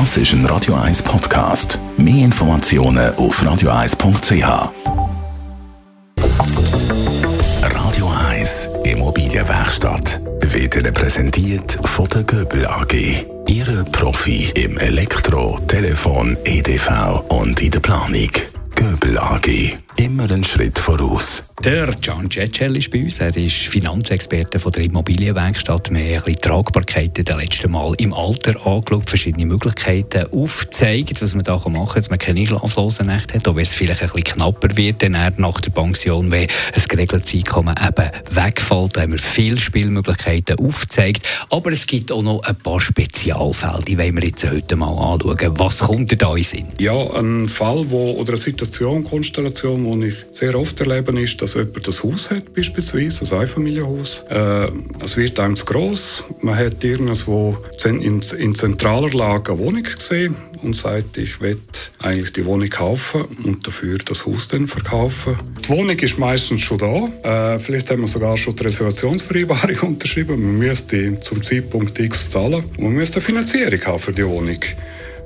Das ist ein Radio 1 Podcast. Mehr Informationen auf radio1.ch. Radio 1 Immobilienwerkstatt wird Ihnen präsentiert von der Göbel AG. Ihre Profi im Elektro, Telefon, EDV und in der Planung. Göbel AG. Immer einen Schritt voraus. Der Can Cecel ist bei uns. Er ist Finanzexperte von der Immobilienwerkstatt. Wir haben ein bisschen Tragbarkeiten das letzte Mal im Alter angeschaut, verschiedene Möglichkeiten aufgezeigt, was man da machen kann, dass man keine schlaflosen Nächte hat, auch wenn es vielleicht ein bisschen knapper wird, dann nach der Pension, wenn ein geregeltes Einkommen eben wegfällt. Da haben wir viele Spielmöglichkeiten aufgezeigt. Aber es gibt auch noch ein paar Spezialfälle, die wollen wir jetzt heute mal anschauen. Was kommt da in Sinn? Ja, ein Fall wo, oder eine Situation, Konstellation, die ich sehr oft erlebe, ist, dass jemand das Haus hat, beispielsweise ein Einfamilienhaus. Äh, es wird einem zu gross. Man hat irgendwo in, in zentraler Lage eine Wohnung gesehen und sagt, ich will eigentlich die Wohnung kaufen und dafür das Haus dann verkaufen. Die Wohnung ist meistens schon da. Äh, vielleicht haben wir sogar schon die Reservationsvereinbarung unterschrieben. Man müsste zum Zeitpunkt X zahlen man müsste eine Finanzierung haben für die Wohnung.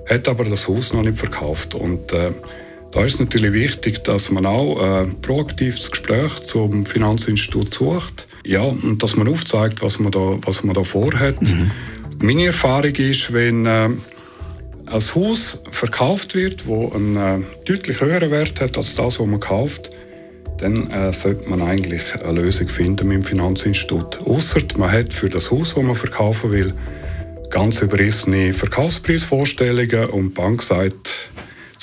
Hat aber das Haus noch nicht verkauft und äh, da ist es natürlich wichtig, dass man auch äh, proaktiv das Gespräch zum Finanzinstitut sucht. Ja, und dass man aufzeigt, was man da, was man da vorhat. Mhm. Meine Erfahrung ist, wenn äh, ein Haus verkauft wird, wo einen äh, deutlich höheren Wert hat als das, was man kauft, dann äh, sollte man eigentlich eine Lösung finden mit dem Finanzinstitut. Ausser man hat für das Haus, das man verkaufen will, ganz überrissene Verkaufspreisvorstellungen und die Bank sagt,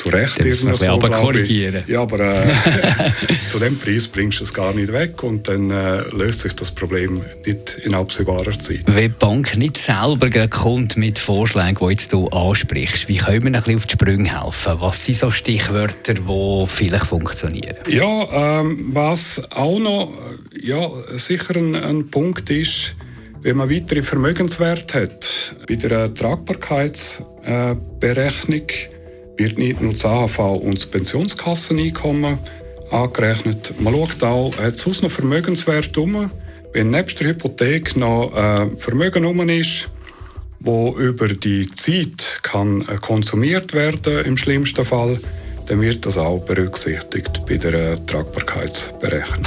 zu Recht irgendwas so, aber korrigieren. Ja, aber äh, zu dem Preis bringst du es gar nicht weg und dann äh, löst sich das Problem nicht in absehbarer Zeit. Wenn die Bank nicht selber kommt mit Vorschlägen, die jetzt du ansprichst, wie können wir ein bisschen auf die Sprünge helfen? Was sind so Stichwörter, die vielleicht funktionieren? Ja, ähm, was auch noch ja, sicher ein, ein Punkt ist, wenn man weitere Vermögenswerte hat, bei der Tragbarkeitsberechnung, äh, wird nicht nur das AHV und das Pensionskasseneinkommen angerechnet. Man schaut auch, hat es sonst noch Vermögenswert um? Wenn nebst der Hypothek noch äh, Vermögen um ist, wo über die Zeit kann äh, konsumiert werden im schlimmsten Fall, dann wird das auch berücksichtigt bei der äh, Tragbarkeitsberechnung.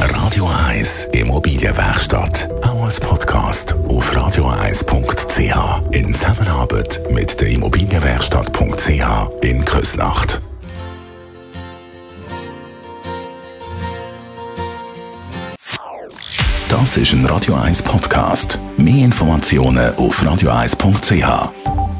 Radio 1 Immobilienwerkstatt, auch als Podcast auf radio1.ch in Zusammenarbeit mit Immobilienwerkstatt.ch in Küsnacht. Das ist ein Radio 1 Podcast. Mehr Informationen auf radio1.ch.